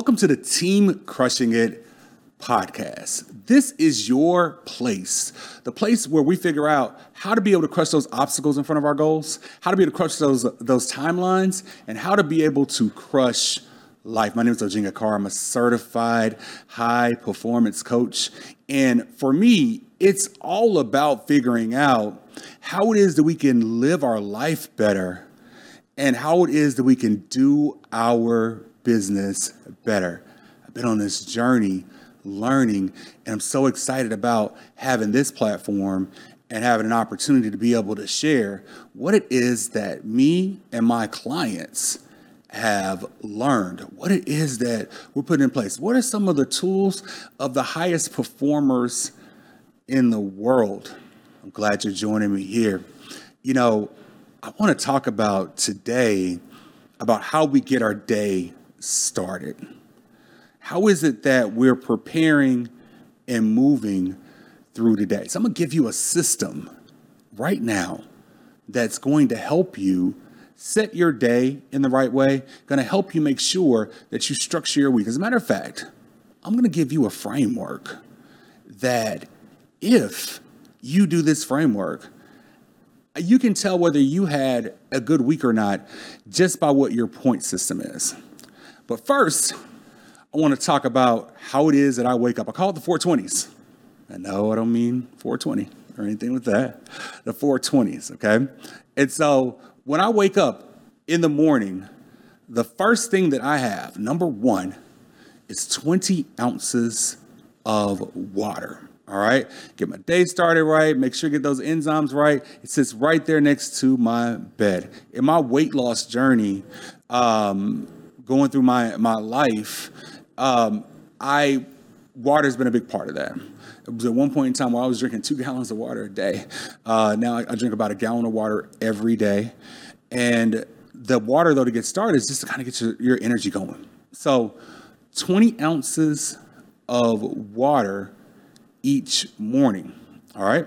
Welcome to the Team Crushing It podcast. This is your place, the place where we figure out how to be able to crush those obstacles in front of our goals, how to be able to crush those those timelines, and how to be able to crush life. My name is Ojinga Carr. I'm a certified high performance coach, and for me, it's all about figuring out how it is that we can live our life better and how it is that we can do our business better. I've been on this journey learning, and I'm so excited about having this platform and having an opportunity to be able to share what it is that me and my clients have learned, what it is that we're putting in place. What are some of the tools of the highest performers in the world? I'm glad you're joining me here. You know, I want to talk about today about how we get our day started. How is it that we're preparing and moving through the day? So I'm going to give you a system right now that's going to help you set your day in the right way, going to help you make sure that you structure your week. As a matter of fact, I'm going to give you a framework that if you do this framework, you can tell whether you had a good week or not just by what your point system is. But first, I want to talk about how it is that I wake up. I call it the 420s. And no, I don't mean 420 or anything with that. The 420s, okay? And so when I wake up in the morning, the first thing that I have, number one, is 20 ounces of water. All right, get my day started right, make sure get those enzymes right. It sits right there next to my bed. In my weight loss journey, um, going through my my life, um, I water's been a big part of that. It was at one point in time where I was drinking two gallons of water a day. Uh, now I, I drink about a gallon of water every day. And the water, though, to get started is just to kind of get your, your energy going. So 20 ounces of water each morning. All right.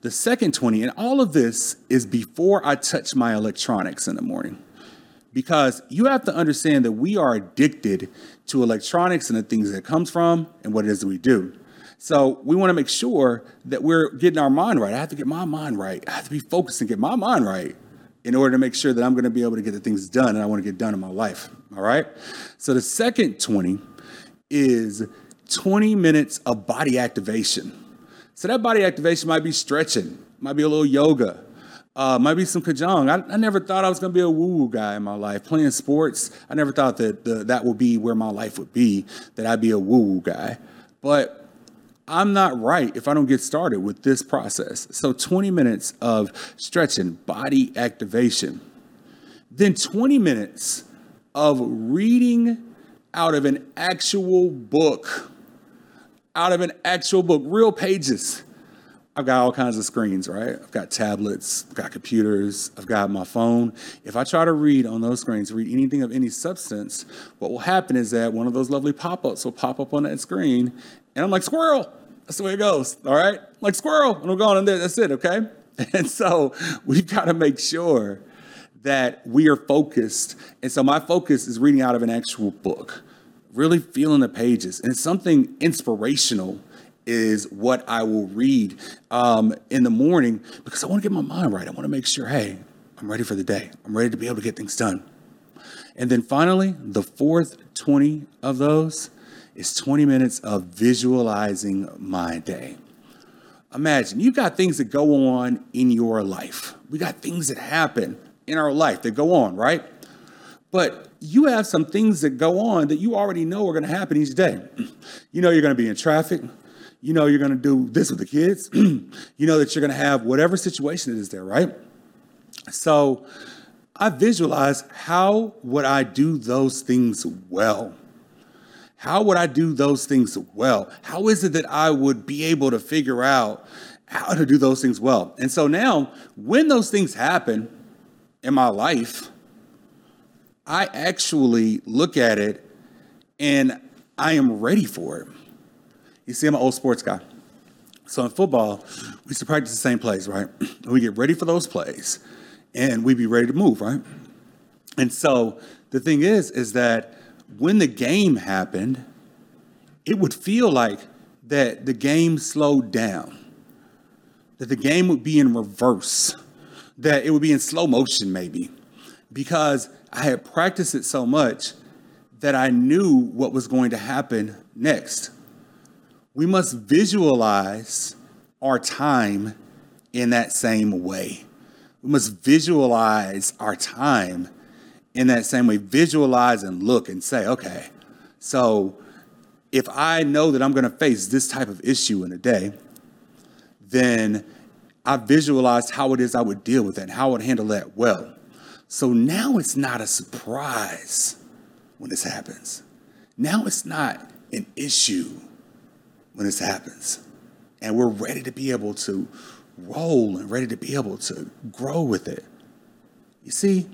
The second 20, and all of this is before I touch my electronics in the morning. Because you have to understand that we are addicted to electronics and the things that comes from and what it is that we do. So we want to make sure that we're getting our mind right. I have to get my mind right. I have to be focused and get my mind right in order to make sure that I'm going to be able to get the things done and I want to get done in my life. All right. So the second 20 is 20 minutes of body activation. So that body activation might be stretching, might be a little yoga, uh, might be some qigong. I, I never thought I was going to be a woo-woo guy in my life. Playing sports, I never thought that the, that would be where my life would be, that I'd be a woo-woo guy. But I'm not right if I don't get started with this process. So 20 minutes of stretching, body activation. Then 20 minutes of reading out of an actual book. Out of an actual book, real pages. I've got all kinds of screens, right? I've got tablets, I've got computers, I've got my phone. If I try to read on those screens, read anything of any substance, what will happen is that one of those lovely pop ups will pop up on that screen, and I'm like, squirrel. That's the way it goes, all right? Like squirrel, and I'm going in there, that's it, okay? And so we've got to make sure that we are focused. And so my focus is reading out of an actual book, really feeling the pages. And something inspirational is what I will read um, in the morning because I want to get my mind right. I want to make sure, hey, I'm ready for the day. I'm ready to be able to get things done. And then finally, the fourth 20 of those is 20 minutes of visualizing my day. Imagine you've got things that go on in your life. We got things that happen in our life that go on, right? But you have some things that go on that you already know are going to happen each day. You know you're going to be in traffic. You know you're going to do this with the kids. you know that you're going to have whatever situation it is there, right? So I visualize how would I do those things well? How would I do those things well? How is it that I would be able to figure out how to do those things well? And so now, when those things happen in my life, I actually look at it and I am ready for it. You see, I'm an old sports guy. So in football, we used to practice the same plays, right? We get ready for those plays. and we'd be ready to move, right? And so the thing is, is that when the game happened, it would feel like that the game slowed down, that the game would be in reverse, that it would be in slow motion, maybe, because I had practiced it so much that I knew what was going to happen next. We must visualize our time in that same way. We must visualize our time in that same way. Visualize and look and say, okay, so if I know that I'm going to face this type of issue in a day, then I visualized how it is I would deal with it and how I would handle that well. So now it's not a surprise when this happens. Now it's not an issue when this happens. And we're ready to be able to roll and ready to be able to grow with it. You see,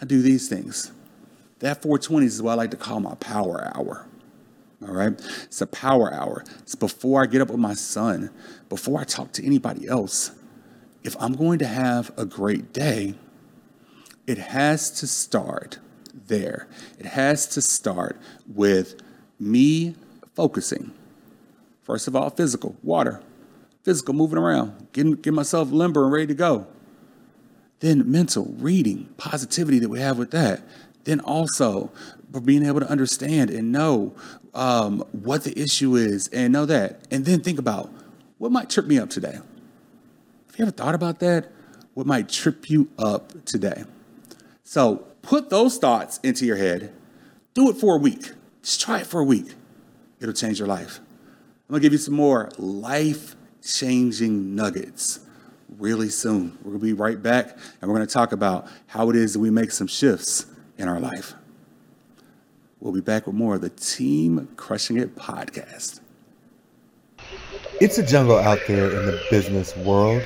I do these things. That 420 is what I like to call my power hour. All right. It's a power hour. It's before I get up with my son, before I talk to anybody else. If I'm going to have a great day, it has to start there. It has to start with me focusing. First of all, physical, water, physical, moving around, getting, getting myself limber and ready to go. Then mental, reading, positivity that we have with that. Then also being able to understand and know um, what the issue is and know that. And then think about what might trip me up today. Have you ever thought about that? What might trip you up today? So put those thoughts into your head. Do it for a week. Just try it for a week. It'll change your life. I'm gonna give you some more life changing nuggets really soon. We're gonna be right back and we're gonna talk about how it is that we make some shifts in our life. We'll be back with more of the Team Crushing It podcast. It's a jungle out there in the business world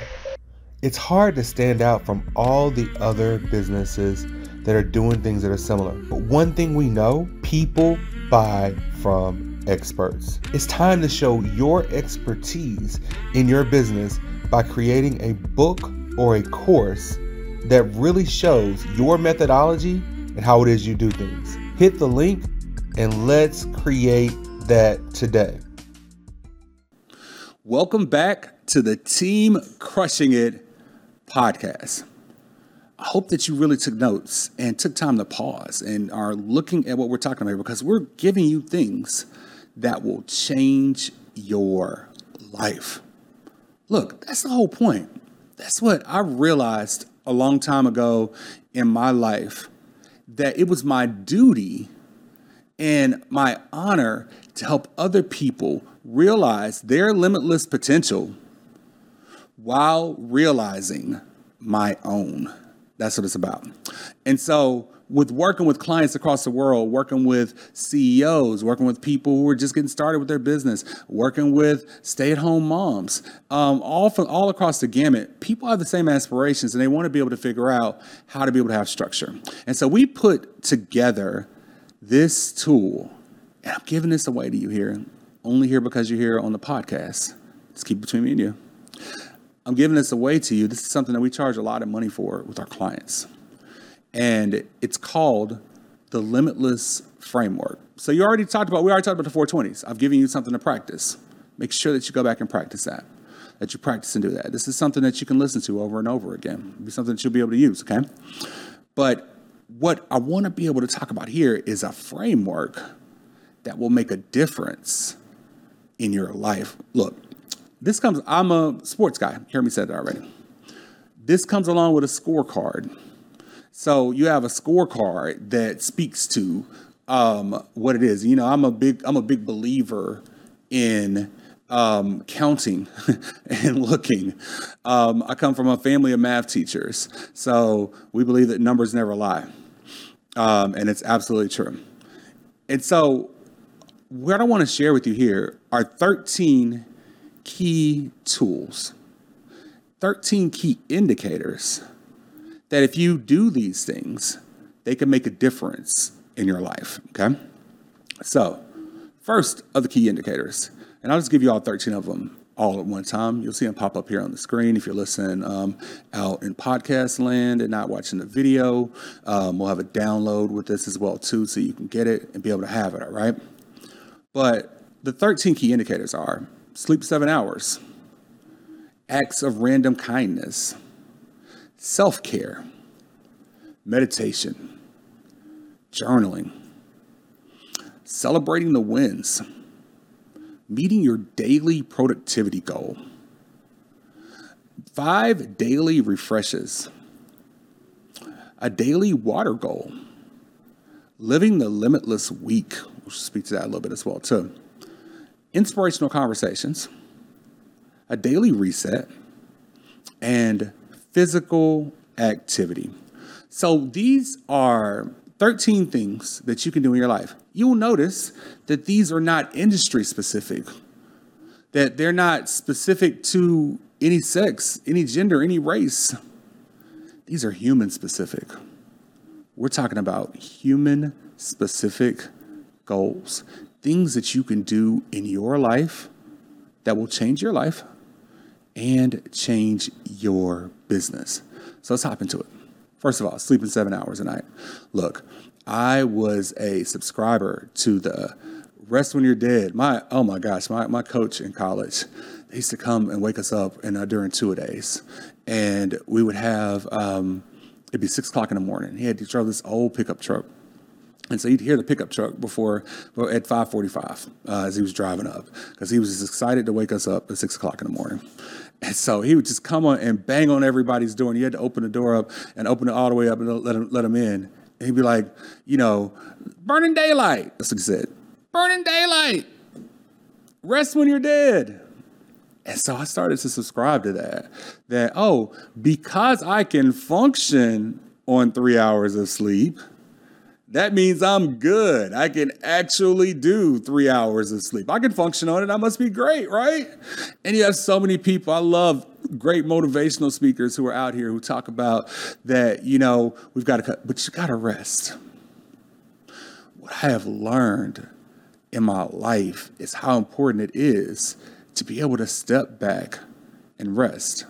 it's hard to stand out from all the other businesses that are doing things that are similar. But one thing we know people buy from experts. It's time to show your expertise in your business by creating a book or a course that really shows your methodology and how it is you do things. Hit the link and let's create that today. Welcome back to the Team Crushing It podcast. I hope that you really took notes and took time to pause and are looking at what we're talking about because we're giving you things that will change your life. Look, that's the whole point. That's what I realized a long time ago in my life that it was my duty and my honor to help other people realize their limitless potential while realizing my own. That's what it's about. And so, with working with clients across the world, working with CEOs, working with people who are just getting started with their business, working with stay-at-home moms, um, all from all across the gamut, people have the same aspirations, and they want to be able to figure out how to be able to have structure. And so, we put together this tool, and I'm giving this away to you here, only here because you're here on the podcast. Let's keep between me and you. I'm giving this away to you. This is something that we charge a lot of money for with our clients. And it's called the Limitless Framework. So you already talked about, we already talked about the 420s. I've given you something to practice. Make sure that you go back and practice that, that you practice and do that. This is something that you can listen to over and over again. It'll be something that you'll be able to use, okay? But what I want to be able to talk about here is a framework that will make a difference in your life. Look, this comes, I'm a sports guy. Hear me say that already. This comes along with a scorecard. So you have a scorecard that speaks to um, what it is. You know, I'm a big, I'm a big believer in um, counting and looking. Um, I come from a family of math teachers, so we believe that numbers never lie, um, and it's absolutely true. And so, what I want to share with you here are 13 key tools, 13 key indicators that if you do these things, they can make a difference in your life. Okay? So, first of the key indicators, and I'll just give you all 13 of them all at one time. You'll see them pop up here on the screen if you're listening um, out in podcast land and not watching the video. Um, we'll have a download with this as well too, so you can get it and be able to have it. All right. But the 13 key indicators are sleep seven hours, acts of random kindness, self care, meditation, journaling, celebrating the wins, meeting your daily productivity goal, five daily refreshes, a daily water goal, living the limitless week. We'll speak to that a little bit as well, too. Inspirational conversations, a daily reset, and physical activity. So these are 13 things that you can do in your life. You'll notice that these are not industry specific, that they're not specific to any sex, any gender, any race. These are human specific. We're talking about human specific goals, things that you can do in your life that will change your life and change your business. So let's hop into it. First of all, sleeping seven hours a night. Look, I was a subscriber to the Rest When You're Dead. My oh my gosh, my, my coach in college, they used to come and wake us up and uh, during two a days, and we would have um, it'd be six o'clock in the morning. He had to drive this old pickup truck. And so you'd hear the pickup truck before at 5:45 uh, as he was driving up because he was excited to wake us up at six o'clock in the morning. And so he would just come on and bang on everybody's door, and you had to open the door up and open it all the way up and let him let him in. And he'd be like, you know, burning daylight. That's what he said. Burning daylight. Rest when you're dead. And so I started to subscribe to that. That, oh, because I can function on three hours of sleep, that means I'm good. I can actually do three hours of sleep. I can function on it. I must be great, right? And you have so many people. I love great motivational speakers who are out here who talk about that, you know, we've got to cut, but you got to rest. What I have learned in my life is how important it is to be able to step back and rest.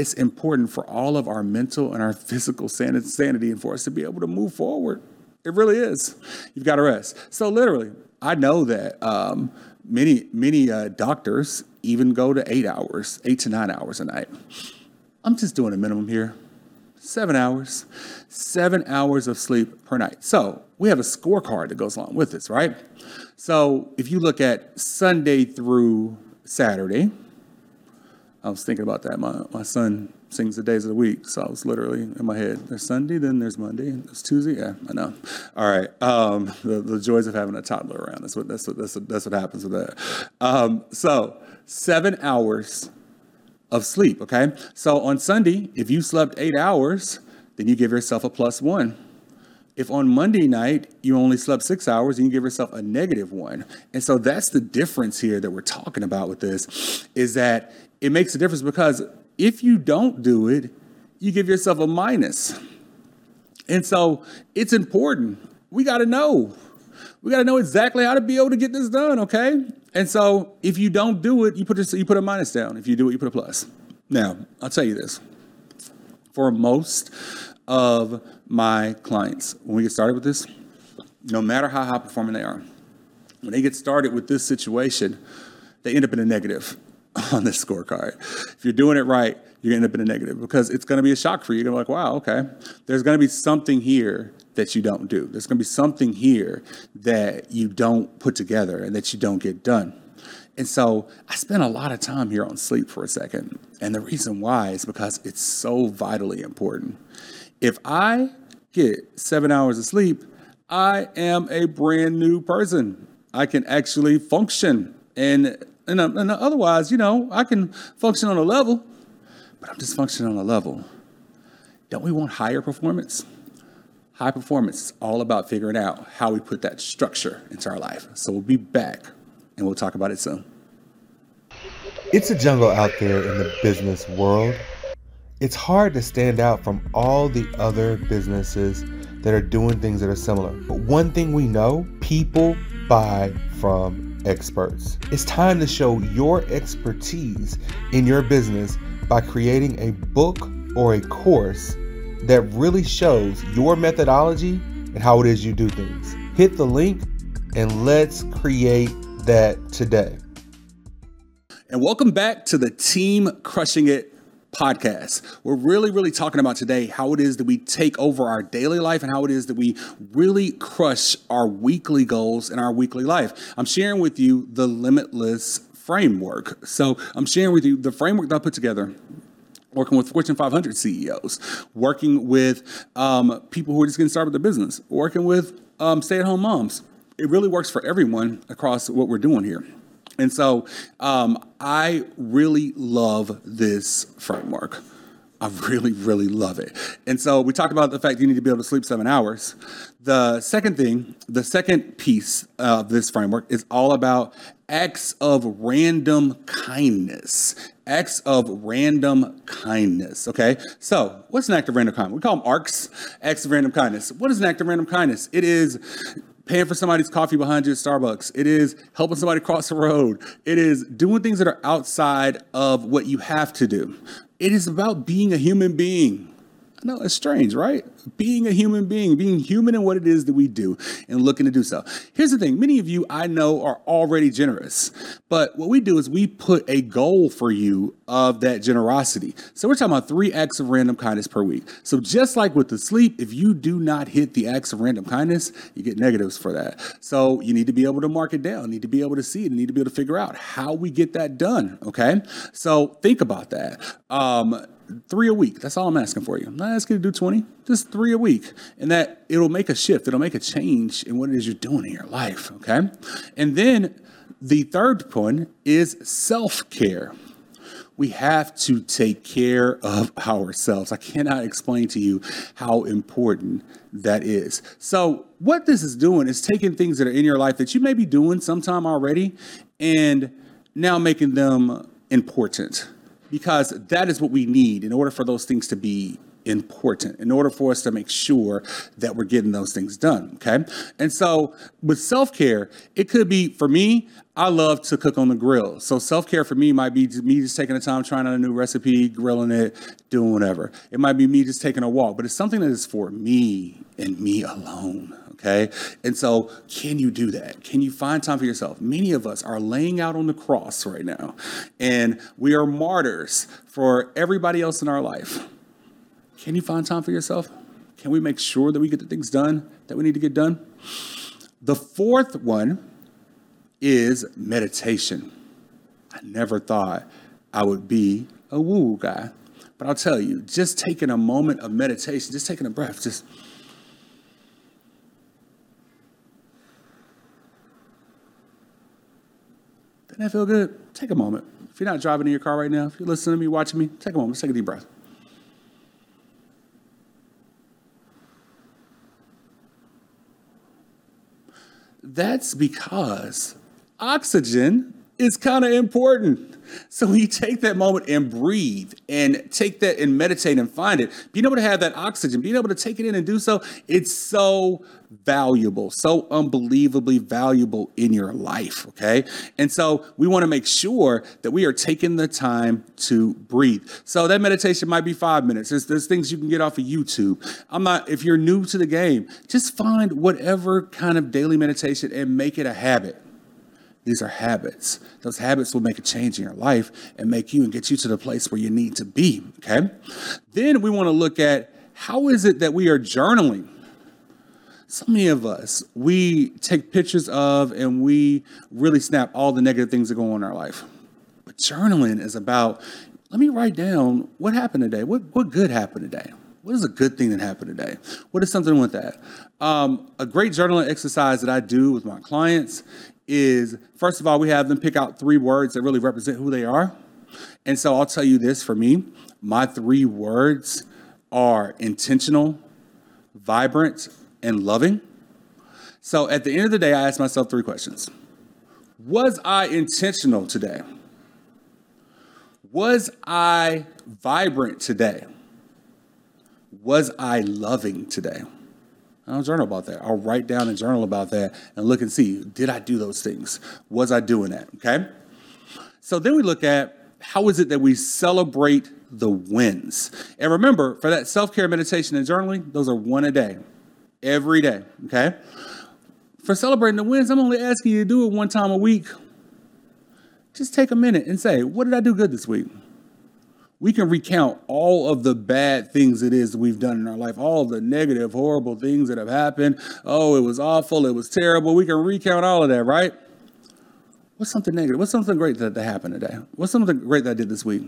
It's important for all of our mental and our physical sanity and for us to be able to move forward. It really is. You've got to rest. So, literally, I know that um, many, many uh, doctors even go to eight hours, eight to nine hours a night. I'm just doing a minimum here seven hours, seven hours of sleep per night. So we have a scorecard that goes along with this, right? So if you look at Sunday through Saturday, I was thinking about that. My, my son sings the days of the week, so I was literally in my head. There's Sunday, then there's Monday, there's Tuesday. Yeah, I know. All right, um, the, the joys of having a toddler around. That's what that's what that's what, that's what happens with that. Um, so seven hours of sleep. Okay, so on Sunday, if you slept eight hours, then you give yourself a plus one. If on Monday night you only slept six hours, you give yourself a negative one. And so that's the difference here that we're talking about with this is that it makes a difference because if you don't do it, you give yourself a minus. And so it's important. We got to know. We got to know exactly how to be able to get this done, okay? And so if you don't do it, you put a, you put a minus down. If you do it, you put a plus. Now, I'll tell you this. For most of my clients, when we get started with this, no matter how high performing they are, when they get started with this situation, they end up in a negative on this scorecard. If you're doing it right, you're gonna end up in a negative because it's gonna be a shock for you. You're gonna be like, wow, okay. There's gonna be something here that you don't do. There's gonna be something here that you don't put together and that you don't get done. And so I spent a lot of time here on sleep for a second. And the reason why is because it's so vitally important. If I get seven hours of sleep, I am a brand new person. I can actually function. And, and, uh, and otherwise, you know, I can function on a level, but I'm just functioning on a level. Don't we want higher performance? High performance is all about figuring out how we put that structure into our life. So we'll be back and we'll talk about it soon. It's a jungle out there in the business world it's hard to stand out from all the other businesses that are doing things that are similar. But one thing we know people buy from experts. It's time to show your expertise in your business by creating a book or a course that really shows your methodology and how it is you do things. Hit the link and let's create that today. And welcome back to the Team Crushing It podcast. We're really, really talking about today how it is that we take over our daily life and how it is that we really crush our weekly goals in our weekly life. I'm sharing with you the limitless framework. So I'm sharing with you the framework that I put together working with Fortune 500 CEOs, working with um, people who are just getting started with their business, working with um, stay at home moms. It really works for everyone across what we're doing here. And so um, I really love this framework. I really, really love it. And so we talked about the fact you need to be able to sleep seven hours. The second thing, the second piece of this framework is all about acts of random kindness. Acts of random kindness. Okay. So, what's an act of random kindness? We call them ARCs, acts of random kindness. What is an act of random kindness? It is paying for somebody's coffee behind you at Starbucks. It is helping somebody cross the road. It is doing things that are outside of what you have to do. It is about being a human being. Know it's strange, right? Being a human being, being human in what it is that we do and looking to do so. Here's the thing many of you I know are already generous, but what we do is we put a goal for you of that generosity. So we're talking about three acts of random kindness per week. So just like with the sleep, if you do not hit the acts of random kindness, you get negatives for that. So you need to be able to mark it down, need to be able to see it, need to be able to figure out how we get that done. Okay. So think about that. Um, three a week. That's all I'm asking for you. I'm not asking you to do 20, just three a week. And that it'll make a shift, it'll make a change in what it is you're doing in your life. Okay. And then the third point is self care. We have to take care of ourselves. I cannot explain to you how important that is. So, what this is doing is taking things that are in your life that you may be doing sometime already and now making them important because that is what we need in order for those things to be important in order for us to make sure that we're getting those things done okay? And so with self-care it could be for me i love to cook on the grill. So self-care for me might be me just taking the time trying out a new recipe grilling it doing whatever. It might be me just taking a walk but it's something that is for me and me alone okay? And so, can you do that? Can you find time for yourself? Many of us are laying out on the cross right now, and we are martyrs for everybody else in our life. Can you find time for yourself? Can we make sure that we get the things done that we need to get done? The fourth one is meditation. I never thought I would be a woo guy. But I'll tell you, just taking a moment of meditation, just taking a breath, just That feel good? Take a moment. If you're not driving in your car right now, if you're listening to me, watching me, take a moment, take a deep breath. That's because oxygen is kind of important. So you take that moment and breathe and take that and meditate and find it, being able to have that oxygen, being able to take it in and do so, it's so valuable, so unbelievably valuable in your life. Okay. And so we want to make sure that we are taking the time to breathe. So that meditation might be five minutes. There's, there's things you can get off of YouTube. I'm not, if you're new to the game, just find whatever kind of daily meditation and make it a habit. These are habits. Those habits will make a change in your life and make you and get you to the place where you need to be. Okay. Then we want to look at how is it that we are journaling? So many of us, we take pictures of and we really snap all the negative things that go on in our life. But journaling is about let me write down what happened today. What, what good happened today? What is a good thing that happened today? What is something with that? Um, a great journaling exercise that I do with my clients is first of all, we have them pick out three words that really represent who they are. And so I'll tell you this for me, my three words are intentional, vibrant, and loving. So at the end of the day, I ask myself three questions Was I intentional today? Was I vibrant today? Was I loving today? I'll journal about that. I'll write down and journal about that and look and see did I do those things? Was I doing that? Okay. So then we look at how is it that we celebrate the wins? And remember, for that self care meditation and journaling, those are one a day, every day. Okay. For celebrating the wins, I'm only asking you to do it one time a week. Just take a minute and say, what did I do good this week? We can recount all of the bad things it is that we've done in our life, all the negative, horrible things that have happened. Oh, it was awful. It was terrible. We can recount all of that, right? What's something negative? What's something great that, that happened today? What's something great that I did this week?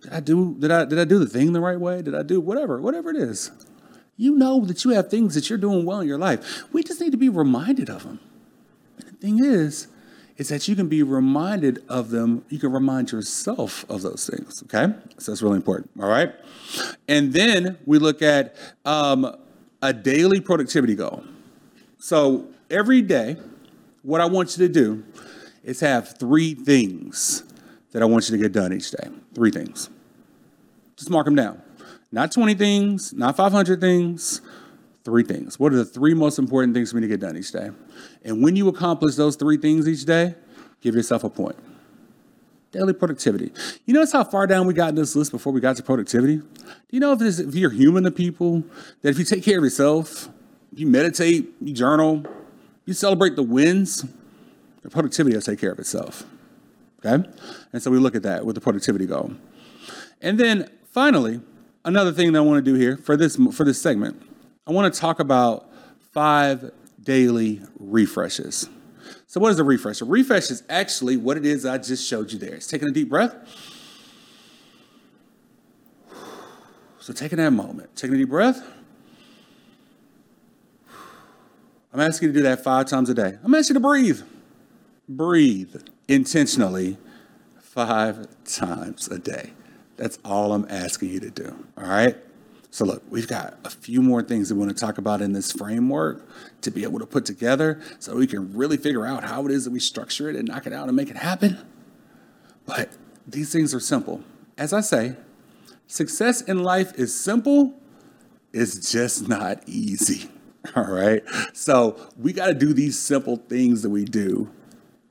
Did I do did I did I do the thing the right way? Did I do whatever, whatever it is? You know that you have things that you're doing well in your life. We just need to be reminded of them. And the thing is, is that you can be reminded of them. You can remind yourself of those things. Okay, so that's really important. All right, and then we look at um, a daily productivity goal. So every day, what I want you to do is have three things that I want you to get done each day. Three things. Just mark them down. Not 20 things, not 500 things, three things. What are the three most important things for me to get done each day? And when you accomplish those three things each day, give yourself a point. Daily productivity. You notice how far down we got in this list before we got to productivity? Do you know if, this, if you're human to people, that if you take care of yourself, you meditate, you journal, you celebrate the wins, the productivity will take care of itself. Okay? And so we look at that with the productivity goal. And then finally, another thing that I want to do here for this for this segment I want to talk about five daily refreshes. So, what is a refresh? A refresh is actually what it is I just showed you there. It's taking a deep breath. So, taking that moment, taking a deep breath. I'm asking you to do that five times a day. I'm asking you to breathe. Breathe intentionally five times a day. That's all I'm asking you to do. All right? So, look, we've got a few more things that we want to talk about in this framework to be able to put together so we can really figure out how it is that we structure it and knock it out and make it happen. But these things are simple. As I say, success in life is simple, it's just not easy. All right. So, we got to do these simple things that we do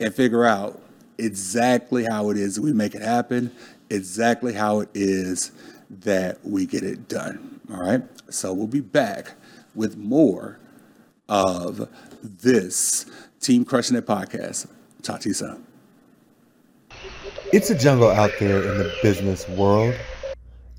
and figure out exactly how it is that we make it happen, exactly how it is that we get it done. All right. So we'll be back with more of this Team Crushing It podcast. Talk to you soon. It's a jungle out there in the business world.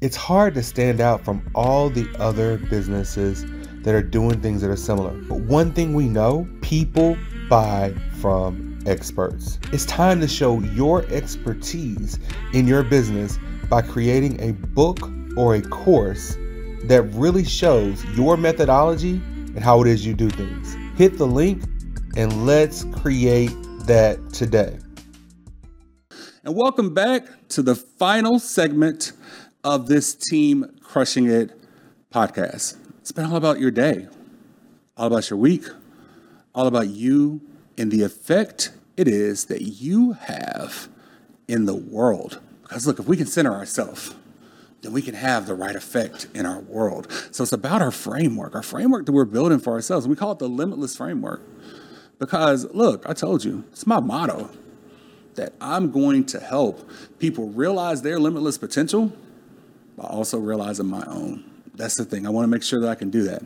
It's hard to stand out from all the other businesses that are doing things that are similar. But one thing we know people buy from experts. It's time to show your expertise in your business by creating a book or a course that really shows your methodology and how it is you do things. Hit the link and let's create that today. And welcome back to the final segment of this Team Crushing It podcast. It's been all about your day, all about your week, all about you and the effect it is that you have in the world. Because look, if we can center ourselves, then we can have the right effect in our world. So it's about our framework, our framework that we're building for ourselves. We call it the limitless framework. Because look, I told you, it's my motto that I'm going to help people realize their limitless potential by also realizing my own. That's the thing. I want to make sure that I can do that.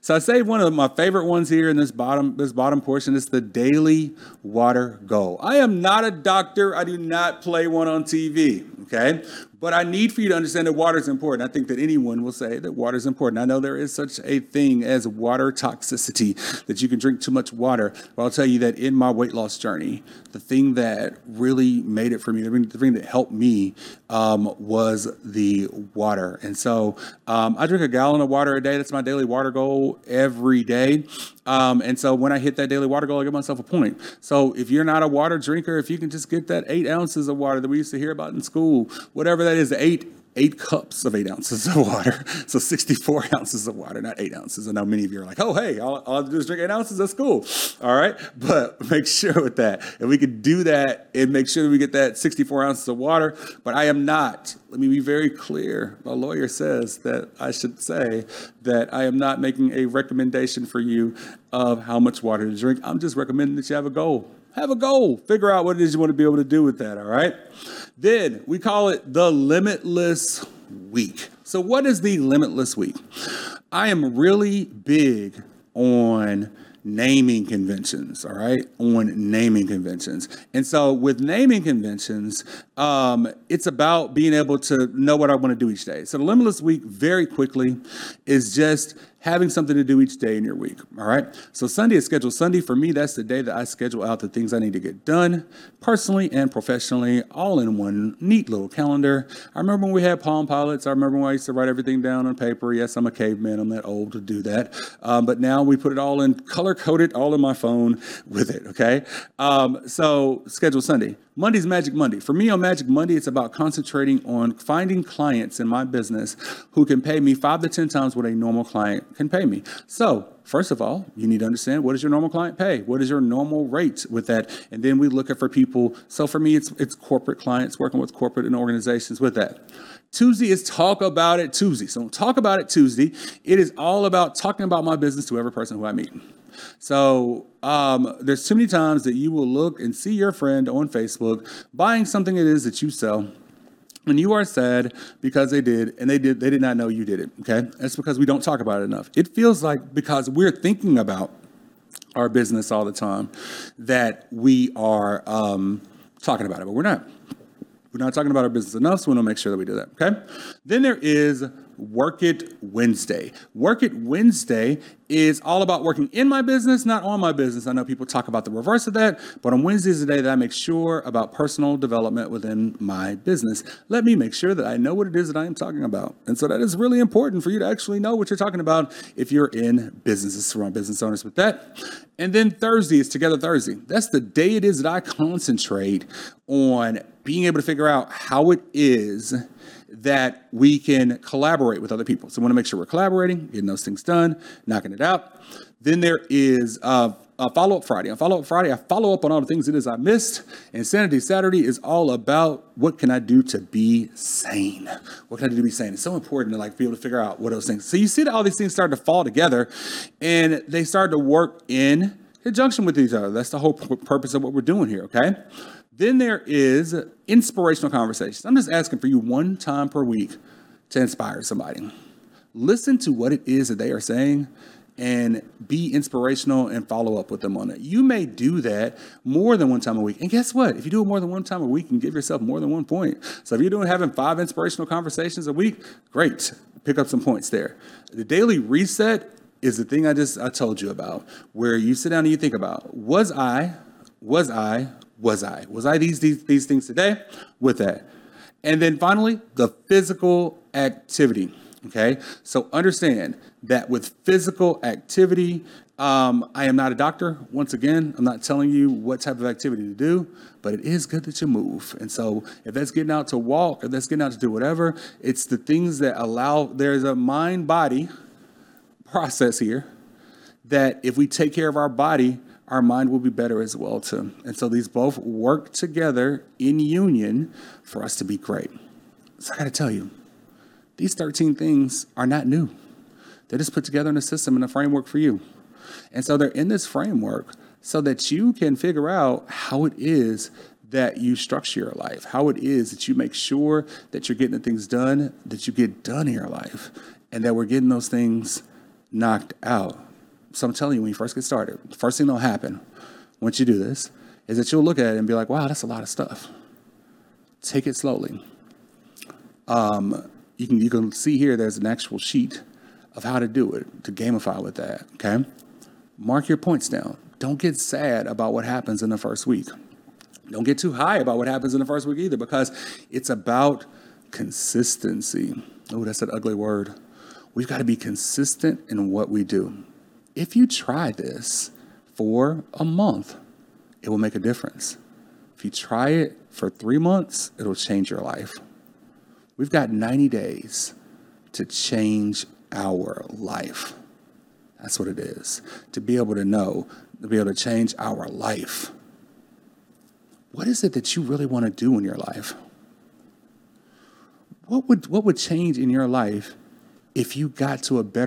So I saved one of my favorite ones here in this bottom this bottom portion. It's the daily water goal. I am not a doctor. I do not play one on TV. Okay, but I need for you to understand that water is important. I think that anyone will say that water is important. I know there is such a thing as water toxicity, that you can drink too much water. But I'll tell you that in my weight loss journey, the thing that really made it for me, the thing that helped me um, was the water. And so um, I drink a gallon of water a day. That's my daily water goal every day. Um, and so when I hit that daily water goal, I give myself a point. So if you're not a water drinker, if you can just get that eight ounces of water that we used to hear about in school, whatever that is, eight eight cups of eight ounces of water. So 64 ounces of water, not eight ounces. I know many of you are like, oh, hey, all, all I do is drink eight ounces. That's cool. All right. But make sure with that, if we could do that and make sure that we get that 64 ounces of water. But I am not, let me be very clear. My lawyer says that I should say that I am not making a recommendation for you of how much water to drink. I'm just recommending that you have a goal. Have a goal. Figure out what it is you want to be able to do with that. All right. Then we call it the limitless week. So, what is the limitless week? I am really big on naming conventions, all right? On naming conventions. And so with naming conventions, um, it's about being able to know what I want to do each day. So the limitless week, very quickly, is just having something to do each day in your week. All right. So Sunday is scheduled Sunday. For me, that's the day that I schedule out the things I need to get done personally and professionally, all in one neat little calendar. I remember when we had Palm Pilots. I remember when I used to write everything down on paper. Yes, I'm a caveman. I'm that old to do that. Um, but now we put it all in color coded, all in my phone with it. Okay. Um, so schedule Sunday. Monday's Magic Monday. For me on Magic Monday, it's about concentrating on finding clients in my business who can pay me five to 10 times what a normal client can pay me. So, first of all, you need to understand what does your normal client pay? What is your normal rate with that? And then we look at for people. So for me, it's it's corporate clients working with corporate and organizations with that. Tuesday is Talk About It Tuesday. So Talk About It Tuesday. It is all about talking about my business to every person who I meet. So um, there's too many times that you will look and see your friend on Facebook buying something it is that you sell. And you are sad because they did, and they did they did not know you did it. Okay, that's because we don't talk about it enough. It feels like because we're thinking about our business all the time that we are um, talking about it, but we're not. We're not talking about our business enough, so we want to make sure that we do that. Okay. Then there is Work It Wednesday. Work It Wednesday is all about working in my business, not on my business. I know people talk about the reverse of that, but on Wednesday is the day that I make sure about personal development within my business. Let me make sure that I know what it is that I am talking about. And so that is really important for you to actually know what you're talking about if you're in businesses for business owners with that. And then Thursday is Together Thursday. That's the day it is that I concentrate on being able to figure out how it is that we can collaborate with other people. So we want to make sure we're collaborating, getting those things done, knocking it out. Then there is uh, a follow up Friday. On follow up Friday, I follow up on all the things it is I missed. And Sanity Saturday is all about what can I do to be sane? What can I do to be sane? It's so important to like be able to figure out what those things. So you see that all these things start to fall together, and they start to work in conjunction with each other. That's the whole purpose of what we're doing here. Okay. Then there is inspirational conversations. I'm just asking for you one time per week to inspire somebody. Listen to what it is that they are saying and be inspirational and follow up with them on it. You may do that more than one time a week. And guess what? If you do it more than one time a week, you can give yourself more than one point. So if you're doing having five inspirational conversations a week, great. Pick up some points there. The daily reset is the thing I just I told you about, where you sit down and you think about, was I, was I, was I? Was I these, these, these things today? With that. And then finally, the physical activity. Okay. So understand that with physical activity, um, I am not a doctor. Once again, I'm not telling you what type of activity to do, but it is good that you move. And so, if that's getting out to walk, if that's getting out to do whatever, it's the things that allow, there's a mind body process here that if we take care of our body, our mind will be better as well too. And so these both work together in union for us to be great. So I got to tell you, these 13 things are not new. They're just put together in a system and a framework for you. And so they're in this framework so that you can figure out how it is that you structure your life, how it is that you make sure that you're getting the things done that you get done in your life, and that we're getting those things knocked out. So I'm telling you, when you first get started, the first thing that'll happen once you do this is that you'll look at it and be like, wow, that's a lot of stuff. Take it slowly. Um, you can you can see here there's an actual sheet of how to do it to gamify with that. Okay, mark your points down. Don't get sad about what happens in the first week. Don't get too high about what happens in the first week either, because it's about consistency. Oh, that's an ugly word. We've got to be consistent in what we do if you try this for a month, it will make a difference. If you try it for three months, it'll change your life. We've got 90 days to change our life. That's what it is. To be able to know, to be able to change our life. What is it that you really want to do in your life? What would, what would change in your life if you got to a better